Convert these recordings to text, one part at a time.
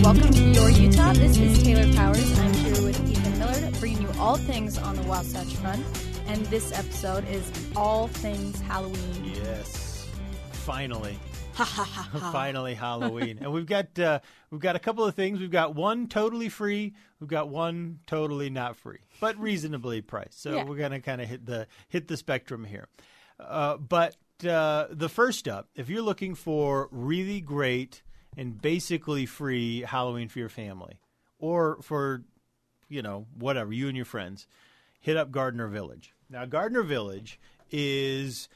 Welcome to Your Utah. This is Taylor Powers. I'm here with Ethan Millard, bringing you all things on the Wasatch Front. And this episode is all things Halloween. Yes, finally, Ha, ha, ha, finally Halloween, and we've got uh, we've got a couple of things. We've got one totally free. We've got one totally not free, but reasonably priced. So Yeah. we're gonna kind of hit the hit the spectrum here. Uh, but uh, the first up, if you're looking for really great and basically free Halloween for your family, or for you know whatever you and your friends, hit up Gardner Village. Now, Gardner Village is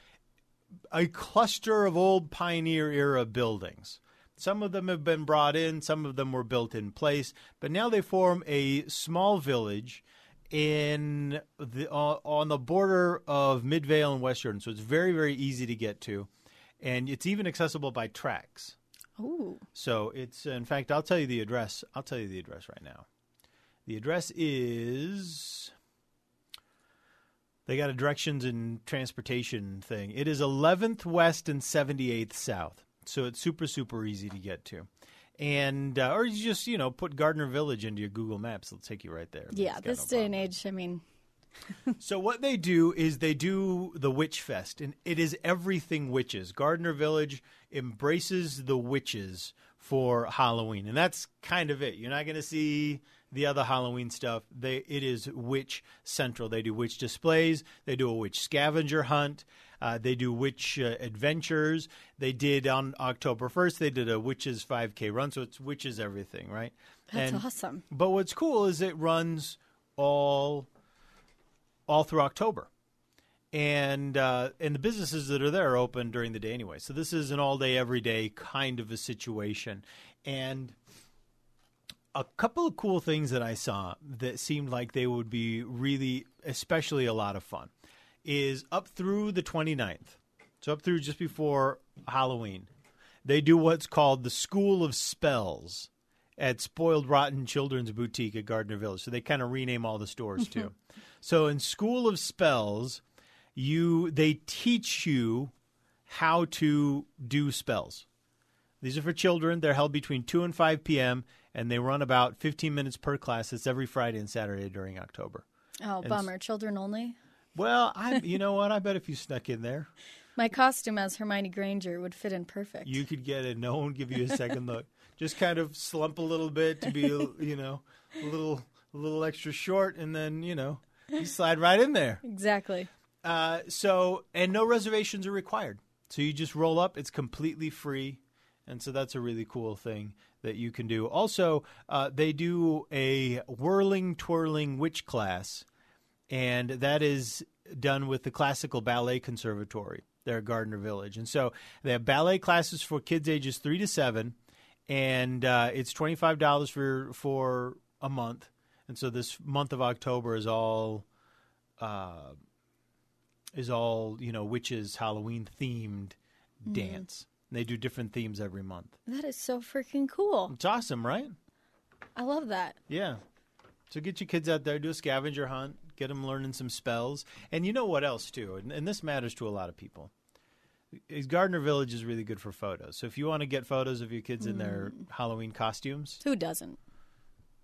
a cluster of old pioneer era buildings. Some of them have been brought in, some of them were built in place, but now they form a small village in the uh, on the border of Midvale and West Jordan. So it's very very easy to get to, and it's even accessible by TRAX. Ooh. So it's in fact, I'll tell you the address. I'll tell you the address right now. The address is. They got a directions and transportation thing. It is 11th West and 78th South, so it's super super easy to get to. And uh, or you just you know put Gardner Village into your Google Maps; it'll take you right there. Yeah, this no day and age, I mean, So what they do is they do the Witch Fest, and it is everything witches. Gardner Village embraces the witches for Halloween, and that's kind of it. You're not going to see the other Halloween stuff. They it is witch central. They do witch displays. They do a witch scavenger hunt. Uh, they do witch uh, adventures. They did on October 1st. They did a witches 5K run. So it's witches everything, right? that's And- awesome. but what's cool is it runs all all through October, and uh, and the businesses that are there are open during the day anyway. So this is an all day, every day kind of a situation, and a couple of cool things that I saw that seemed like they would be really, especially a lot of fun, is up through the 29th. So up through just before Halloween, they do what's called the School of Spells at Spoiled Rotten Children's Boutique at Gardner Village. So they kind of rename all the stores mm-hmm. too. so in School of Spells, you they teach you how to do spells. These are for children. They're held between 2 and 5 p.m. and they run about 15 minutes per class. It's every Friday and Saturday during October. Oh, bummer. Children only. Well, I you know what? I bet if you snuck in there, My costume as Hermione Granger would fit in perfect. you could get it. No one would give you a second look. Just kind of slump a little bit to be, you know, a little a little extra short, and then you know you slide right in there. exactly. Uh, so and no reservations are required. So you just roll up. It's completely free, and so that's a really cool thing that you can do. Also, uh, they do a whirling twirling witch class, and that is done with the Classical Ballet Conservatory there at Gardner Village. And so they have ballet classes for kids ages three to seven, and uh, it's twenty five dollars for for a month. And so this month of October is all uh, is all you know witches Halloween themed dance. They do different themes every month. That is so freaking cool. It's awesome, right? I love that. Yeah. So get your kids out there, do a scavenger hunt, get them learning some spells, and you know what else too, and, and this matters to a lot of people. Is Gardner Village is really good for photos. So if you want to get photos of your kids in their hmm. Halloween costumes, Who doesn't?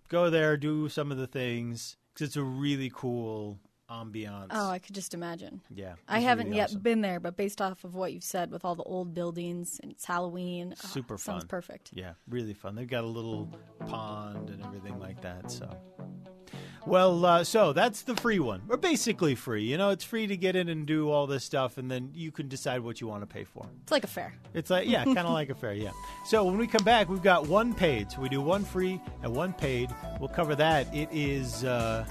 go there, do some of the things because it's a really cool ambiance. Oh, I could just imagine. yeah, I haven't really yet awesome. been there, but based off of what you've said with all the old buildings and it's Halloween, oh, Super sounds fun. perfect. Yeah, really fun. They've got a little pond and everything like that. So, well, uh, so that's the free one, or basically free. You know, it's free to get in and do all this stuff, and then you can decide what you want to pay for. It's like a fair. It's like, yeah, kind of like a fair, yeah. So when we come back, we've got one paid. So we do one free and one paid. We'll cover that. It is uh,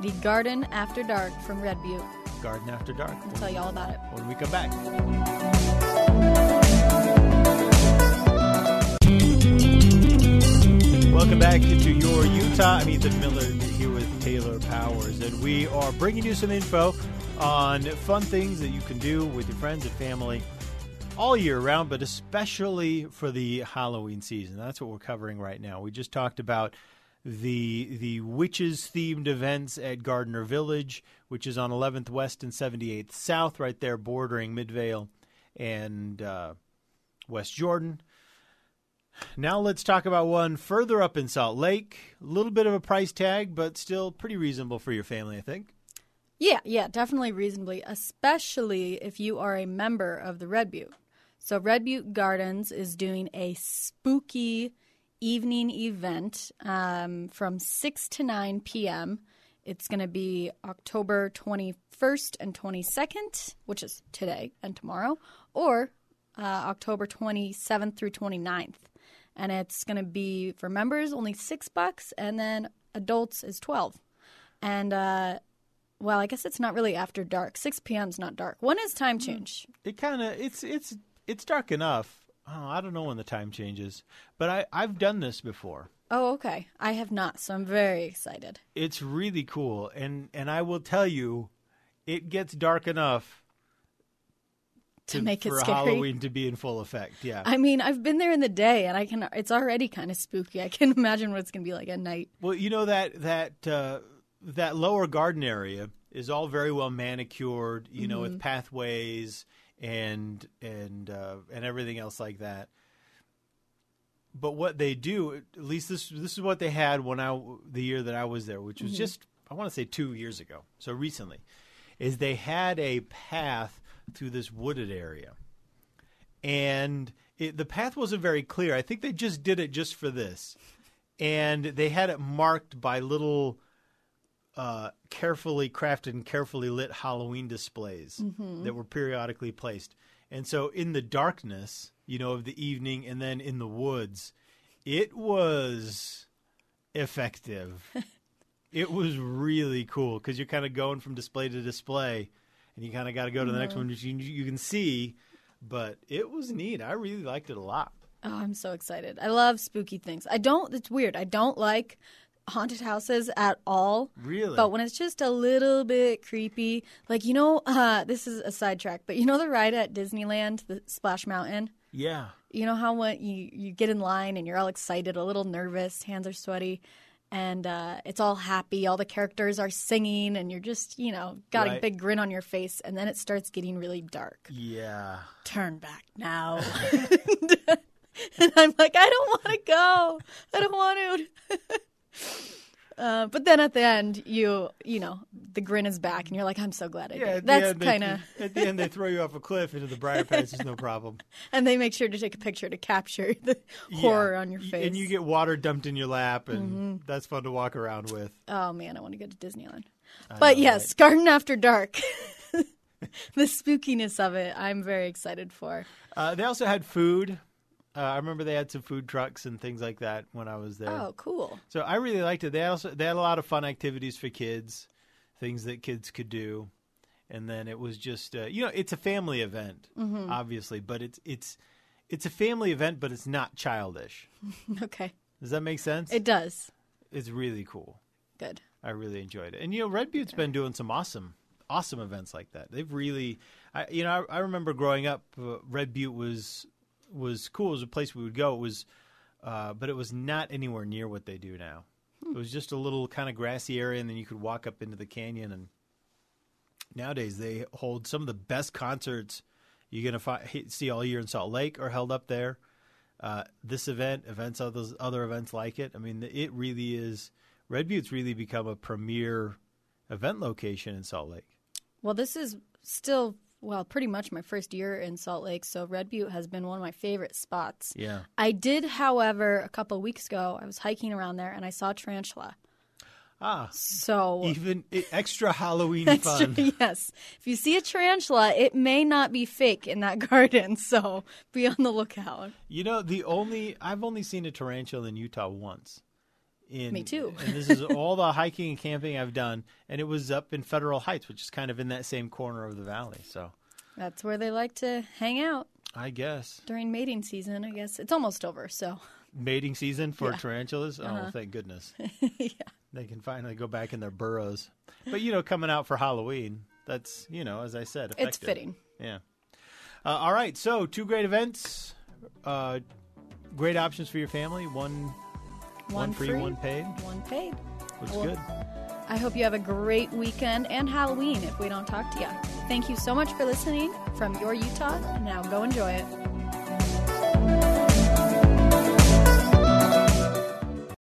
The Garden After Dark from Red Butte. Garden After Dark. I'll tell you all about it. When we come back. welcome back to your Utah. I'm Ethan Miller and we are bringing you some info on fun things that you can do with your friends and family all year round, but especially for the Halloween season. That's what we're covering right now. We just talked about the the witches themed events at Gardner Village, which is on 11th West and 78th South, right there bordering Midvale and uh, West Jordan. Now let's talk about one further up in Salt Lake. A little bit of a price tag, but still pretty reasonable for your family, I think. Yeah, yeah, definitely reasonably, especially if you are a member of the Red Butte. So, Red Butte Gardens is doing a spooky evening event um, from 6 to 9 p.m. It's going to be October 21st and 22nd, which is today and tomorrow, or uh, October 27th through 29th and it's going to be for members only six bucks, and then adults is twelve. And uh, well, I guess it's not really after dark. Six p.m. is not dark. When is time change? It kind of it's it's it's dark enough. Oh, I don't know when the time changes, but I I've done this before. Oh, okay. I have not, so I'm very excited. It's really cool, and and I will tell you, it gets dark enough to, make it for scary. Halloween to be in full effect. Yeah. I mean, I've been there in the day, and I can. It's already kind of spooky. I can imagine what it's going to be like at night. Well, you know that that uh, that lower garden area is all very well manicured. You know, with pathways and and uh, and everything else like that. But what they do, at least this this is what they had when I the year that I was there, which was just I want to say two years ago, so recently, is they had a path through this wooded area, and it, the path wasn't very clear. I think they just did it just for this, and they had it marked by little uh, carefully crafted and carefully lit Halloween displays that were periodically placed. And so, in the darkness, you know, of the evening, and then in the woods, it was effective. it was really cool because you're kind of going from display to display, and you kind of got to go to the next one, which you, you can see. But it was neat. I really liked it a lot. Oh, I'm so excited. I love spooky things. I don't, it's weird. I don't like haunted houses at all. Really? But when it's just a little bit creepy, like, you know, uh, this is a sidetrack, but you know the ride at Disneyland, the Splash Mountain? Yeah. You know how when you, you get in line and you're all excited, a little nervous, hands are sweaty, and uh, it's all happy. All the characters are singing, and you're just, you know, got a big grin on your face, and then it starts getting really dark. Yeah. Turn back now. and I'm like, I don't want to go. I don't want to. Uh, but then at the end, you you know the grin is back, and you're like, I'm so glad I Yeah, did. That's end, they- kind of, At the end, they throw you off a cliff into the briar patch. It's no problem. and they make sure to take a picture to capture the horror on your face. And you get water dumped in your lap, and Mm-hmm. that's fun to walk around with. Oh man, I want to go to Disneyland. But yes, Garden After Dark. the spookiness of it, I'm very excited for. Uh, they also had food. Uh, I remember they had some food trucks and things like that when I was there. Oh, cool. So I really liked it. They also they had a lot of fun activities for kids, things that kids could do, and then it was just uh, you know it's a family event, Mm-hmm. obviously, but it's it's it's a family event, but it's not childish. Okay. Does that make sense? It does. it's really cool. Good. I really enjoyed it. And you know, Red Butte's been doing some awesome, awesome events like that. They've really, I, you know, I, I remember growing up, uh, Red Butte was was cool. It was a place we would go. It was, uh, but it was not anywhere near what they do now. It was just a little kind of grassy area, and then you could walk up into the canyon. And nowadays, they hold some of the best concerts you're gonna fi- see all year in Salt Lake are held up there. Uh, this event, events, others, other events like it. I mean, it really is. Red Butte's really become a premier event location in Salt Lake. Well, this is still, well, pretty much my first year in Salt Lake, so Red Butte has been one of my favorite spots. Yeah. I did, however, a couple of weeks ago, I was hiking around there and I saw a tarantula. Ah, So even extra Halloween That's fun. yes. If you see a tarantula, it may not be fake in that garden, so be on the lookout. You know, the only I've only seen a tarantula in Utah once. In, Me too. and this is all the hiking and camping I've done, and it was up in Federal Heights, which is kind of in that same corner of the valley. So That's where they like to hang out I guess. during mating season. I guess it's almost over, so mating season for Yeah. tarantulas. Uh-huh. Oh, thank goodness. yeah. They can finally go back in their burrows. But you know, coming out for Halloween, that's you know, as I said, effective. It's fitting. Yeah. Uh, all right. So two great events, uh, great options for your family. One, one, free, one paid. One paid. Looks Well, good. I hope you have a great weekend and Halloween if we don't talk to you. Thank you so much for listening from your Utah. And now go enjoy it.